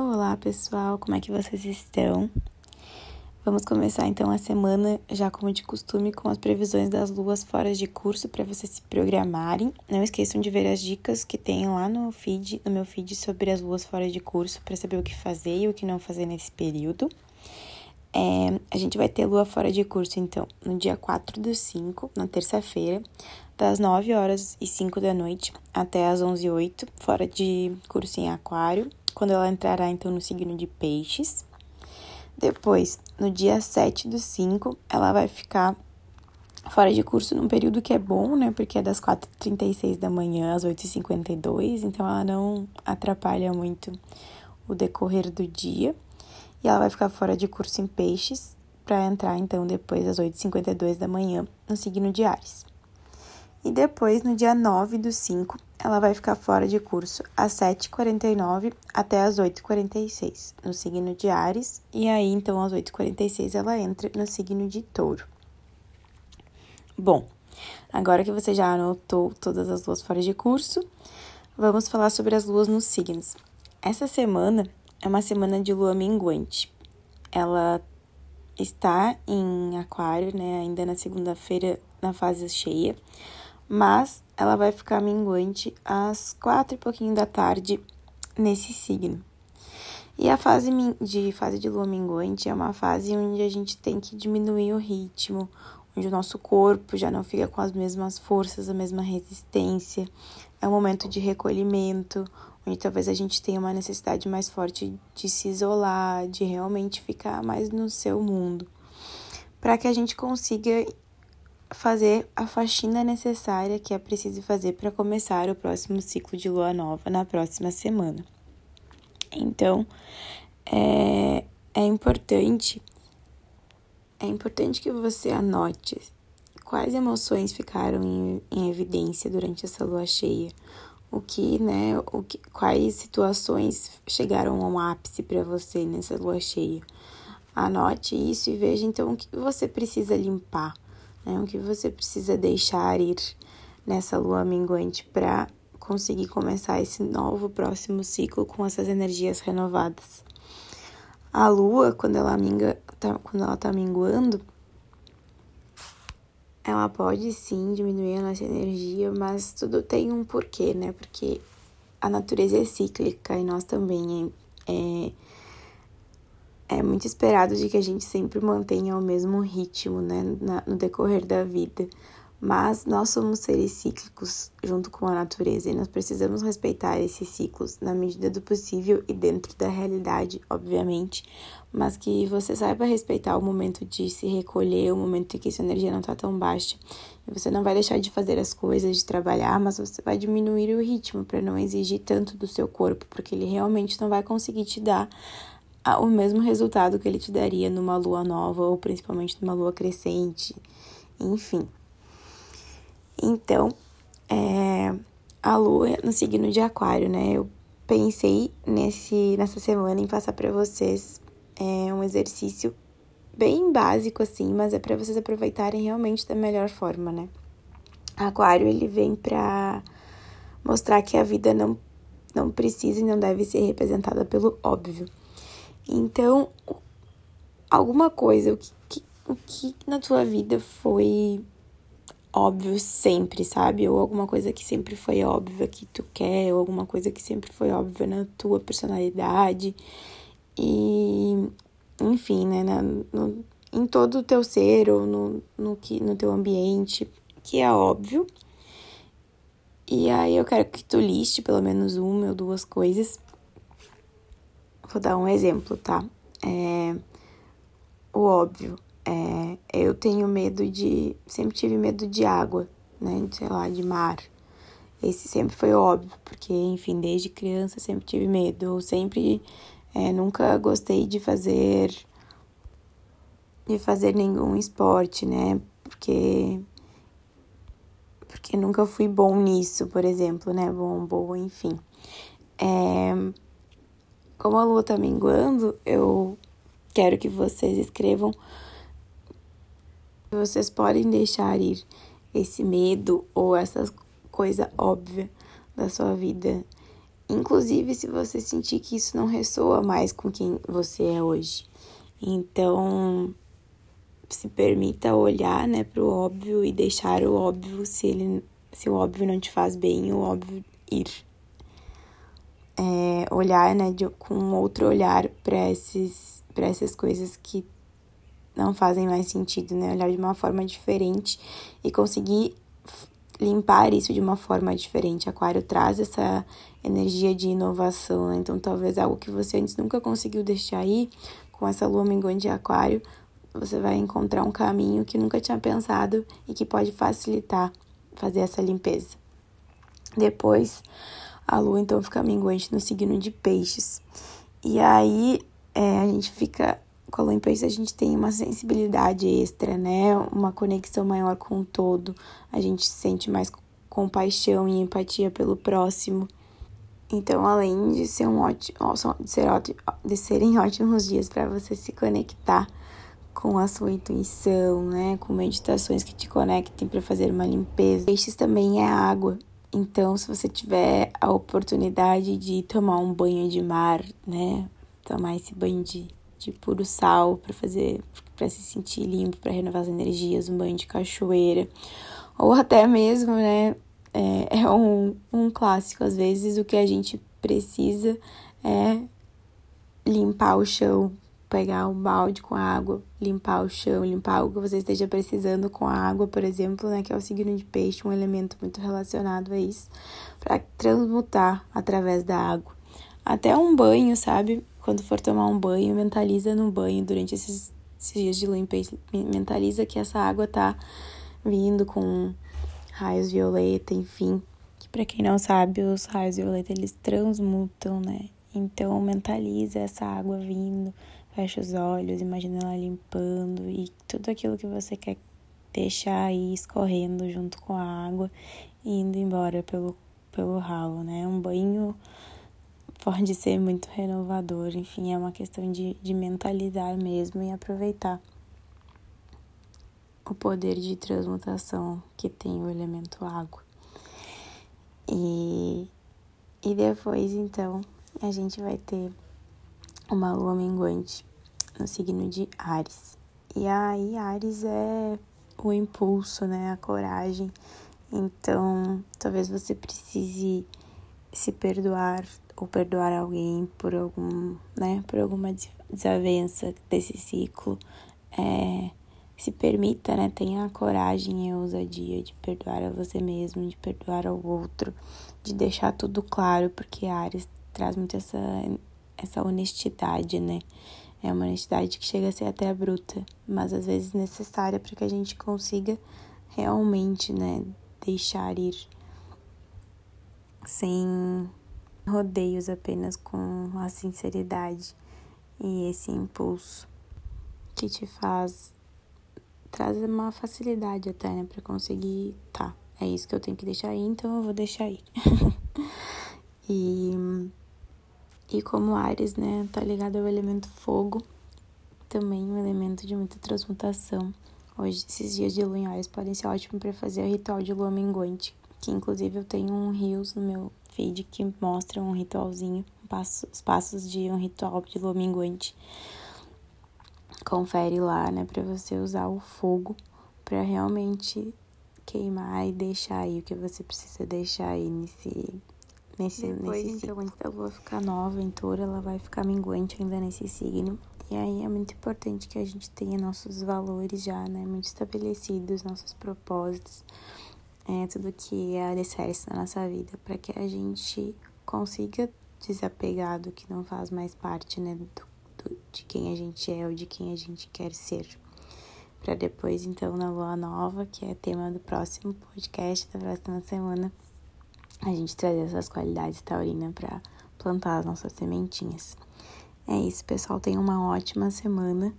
Olá pessoal, como é que vocês estão? Vamos começar então a semana, já como de costume, com as previsões das luas fora de curso para vocês se programarem. Não esqueçam de ver as dicas que tem lá no feed, no meu feed sobre as luas fora de curso para saber o que fazer e o que não fazer nesse período. É, a gente vai ter lua fora de curso, então, no dia 4 do 5, na terça-feira, das 9 horas e 5 da noite até as 11 e 8, fora de curso em aquário, quando ela entrará, então, no signo de peixes. Depois, no dia 7 do 5, ela vai ficar fora de curso num período que é bom, né? Porque é das 4h36 da manhã às 8h52, então ela não atrapalha muito o decorrer do dia. E ela vai ficar fora de curso em peixes para entrar então depois às 8h52 da manhã no signo de Ares. E depois, no dia 9 do 5, ela vai ficar fora de curso às 7h49 até às 8h46, no signo de Ares, e aí então às 8h46 ela entra no signo de Touro. Bom, agora que você já anotou todas as luas fora de curso, vamos falar sobre as luas nos signos. Essa semana é uma semana de lua minguante. Ela está em Aquário, né, ainda na segunda-feira, na fase cheia mas ela vai ficar minguante às quatro e pouquinho da tarde nesse signo. E a fase de fase de lua minguante é uma fase onde a gente tem que diminuir o ritmo, onde o nosso corpo já não fica com as mesmas forças, a mesma resistência. É um momento de recolhimento, onde talvez a gente tenha uma necessidade mais forte de se isolar, de realmente ficar mais no seu mundo, para que a gente consiga fazer a faxina necessária que é preciso fazer para começar o próximo ciclo de lua nova na próxima semana. Então, é, é importante é importante que você anote quais emoções ficaram em, em evidência durante essa lua cheia, o que, né, o que, quais situações chegaram ao ápice para você nessa lua cheia. Anote isso e veja então o que você precisa limpar né? O que você precisa deixar ir nessa lua minguante para conseguir começar esse novo próximo ciclo com essas energias renovadas. A lua, quando ela minga, tá, quando ela tá minguando, ela pode sim diminuir a nossa energia, mas tudo tem um porquê, né? Porque a natureza é cíclica e nós também é, é é muito esperado de que a gente sempre mantenha o mesmo ritmo, né, na, no decorrer da vida. Mas nós somos seres cíclicos junto com a natureza e nós precisamos respeitar esses ciclos na medida do possível e dentro da realidade, obviamente, mas que você saiba respeitar o momento de se recolher, o momento em que sua energia não está tão baixa. E você não vai deixar de fazer as coisas, de trabalhar, mas você vai diminuir o ritmo para não exigir tanto do seu corpo, porque ele realmente não vai conseguir te dar o mesmo resultado que ele te daria numa lua nova ou principalmente numa lua crescente, enfim. Então, é, a lua no signo de Aquário, né? Eu pensei nesse, nessa semana em passar para vocês é, um exercício bem básico assim, mas é para vocês aproveitarem realmente da melhor forma, né? Aquário ele vem para mostrar que a vida não não precisa e não deve ser representada pelo óbvio. Então, alguma coisa, o que, que, o que na tua vida foi óbvio sempre, sabe? Ou alguma coisa que sempre foi óbvia que tu quer, ou alguma coisa que sempre foi óbvia na tua personalidade. E, enfim, né? Na, no, em todo o teu ser ou no, no, que, no teu ambiente, que é óbvio. E aí eu quero que tu liste pelo menos uma ou duas coisas Vou dar um exemplo, tá? É, o óbvio. É, eu tenho medo de. Sempre tive medo de água, né? Sei lá, de mar. Esse sempre foi óbvio, porque, enfim, desde criança sempre tive medo. Eu sempre. É, nunca gostei de fazer. de fazer nenhum esporte, né? Porque. Porque nunca fui bom nisso, por exemplo, né? Bom, boa, enfim. É como a lua tá minguando, eu quero que vocês escrevam. Vocês podem deixar ir esse medo ou essa coisa óbvia da sua vida inclusive se você sentir que isso não ressoa mais com quem você é hoje. Então, se permita olhar, né, para o óbvio e deixar o óbvio se ele se o óbvio não te faz bem, o óbvio ir. É, olhar, né, de, com outro olhar para esses para essas coisas que não fazem mais sentido, né? Olhar de uma forma diferente e conseguir limpar isso de uma forma diferente. Aquário traz essa energia de inovação, né? Então, talvez algo que você antes nunca conseguiu deixar aí, com essa lua minguante de Aquário, você vai encontrar um caminho que nunca tinha pensado e que pode facilitar fazer essa limpeza. Depois, a lua então fica minguante no signo de Peixes. E aí, é, a gente fica com a lua em peixes a gente tem uma sensibilidade extra, né? Uma conexão maior com o todo. A gente sente mais compaixão e empatia pelo próximo. Então, além de ser um ótimo, de, ser ótimo, de serem ótimos dias para você se conectar com a sua intuição, né? Com meditações que te conectem para fazer uma limpeza. Peixes também é água. Então, se você tiver a oportunidade de tomar um banho de mar, né? Tomar esse banho de de puro sal para fazer para se sentir limpo, para renovar as energias, um banho de cachoeira, ou até mesmo, né, é, é um, um clássico, às vezes o que a gente precisa é limpar o chão, pegar um balde com água, limpar o chão, limpar algo que você esteja precisando com a água, por exemplo, né, que é o signo de peixe, um elemento muito relacionado a isso, para transmutar através da água. Até um banho, sabe? quando for tomar um banho, mentaliza no banho durante esses, esses dias de peixe, mentaliza que essa água tá vindo com raios violeta, enfim. Que para quem não sabe, os raios violeta eles transmutam, né? Então mentaliza essa água vindo, fecha os olhos, imagina ela limpando e tudo aquilo que você quer deixar aí escorrendo junto com a água e indo embora pelo, pelo ralo, né? Um banho pode ser muito renovador. Enfim, é uma questão de, de mentalizar mesmo e aproveitar o poder de transmutação que tem o elemento água. E, e depois, então, a gente vai ter uma lua minguante no signo de Ares. E aí, Ares é o impulso, né? A coragem. Então, talvez você precise se perdoar ou perdoar alguém por algum, né, por alguma desavença desse ciclo. É, se permita, né, tenha a coragem e a ousadia de perdoar a você mesmo, de perdoar ao outro, de deixar tudo claro, porque Ares traz muito essa, essa honestidade, né? É uma honestidade que chega a ser até bruta, mas às vezes necessária para que a gente consiga realmente, né, deixar ir sem rodeios apenas com a sinceridade e esse impulso que te faz traz uma facilidade até, né, para conseguir, tá, é isso que eu tenho que deixar aí, então eu vou deixar aí. e e como Ares, né, tá ligado ao elemento fogo, também um elemento de muita transmutação. Hoje, esses dias de lua em Ares podem ser ótimos para fazer o ritual de lua minguante, que inclusive eu tenho um rios no meu feed que mostra um ritualzinho, os passos de um ritual de lua minguante. Confere lá, né, para você usar o fogo para realmente queimar e deixar aí o que você precisa deixar aí nesse nesse Depois, nesse então, antes da lua ficar nova em touro, ela vai ficar minguante ainda nesse signo. E aí é muito importante que a gente tenha nossos valores já, né, muito estabelecidos, nossos propósitos. É, tudo que é alicerce na nossa vida, para que a gente consiga desapegar do que não faz mais parte, né, do, do, de quem a gente é ou de quem a gente quer ser. Para depois, então, na lua nova, que é tema do próximo podcast da próxima semana, a gente trazer essas qualidades taurina para plantar as nossas sementinhas. É isso, pessoal. Tenham uma ótima semana.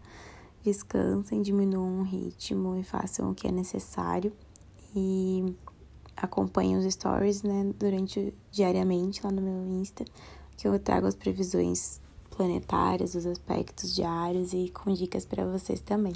Descansem, diminuam o ritmo e façam o que é necessário e acompanhe os stories, né, durante diariamente lá no meu Insta, que eu trago as previsões planetárias, os aspectos diários e com dicas para vocês também.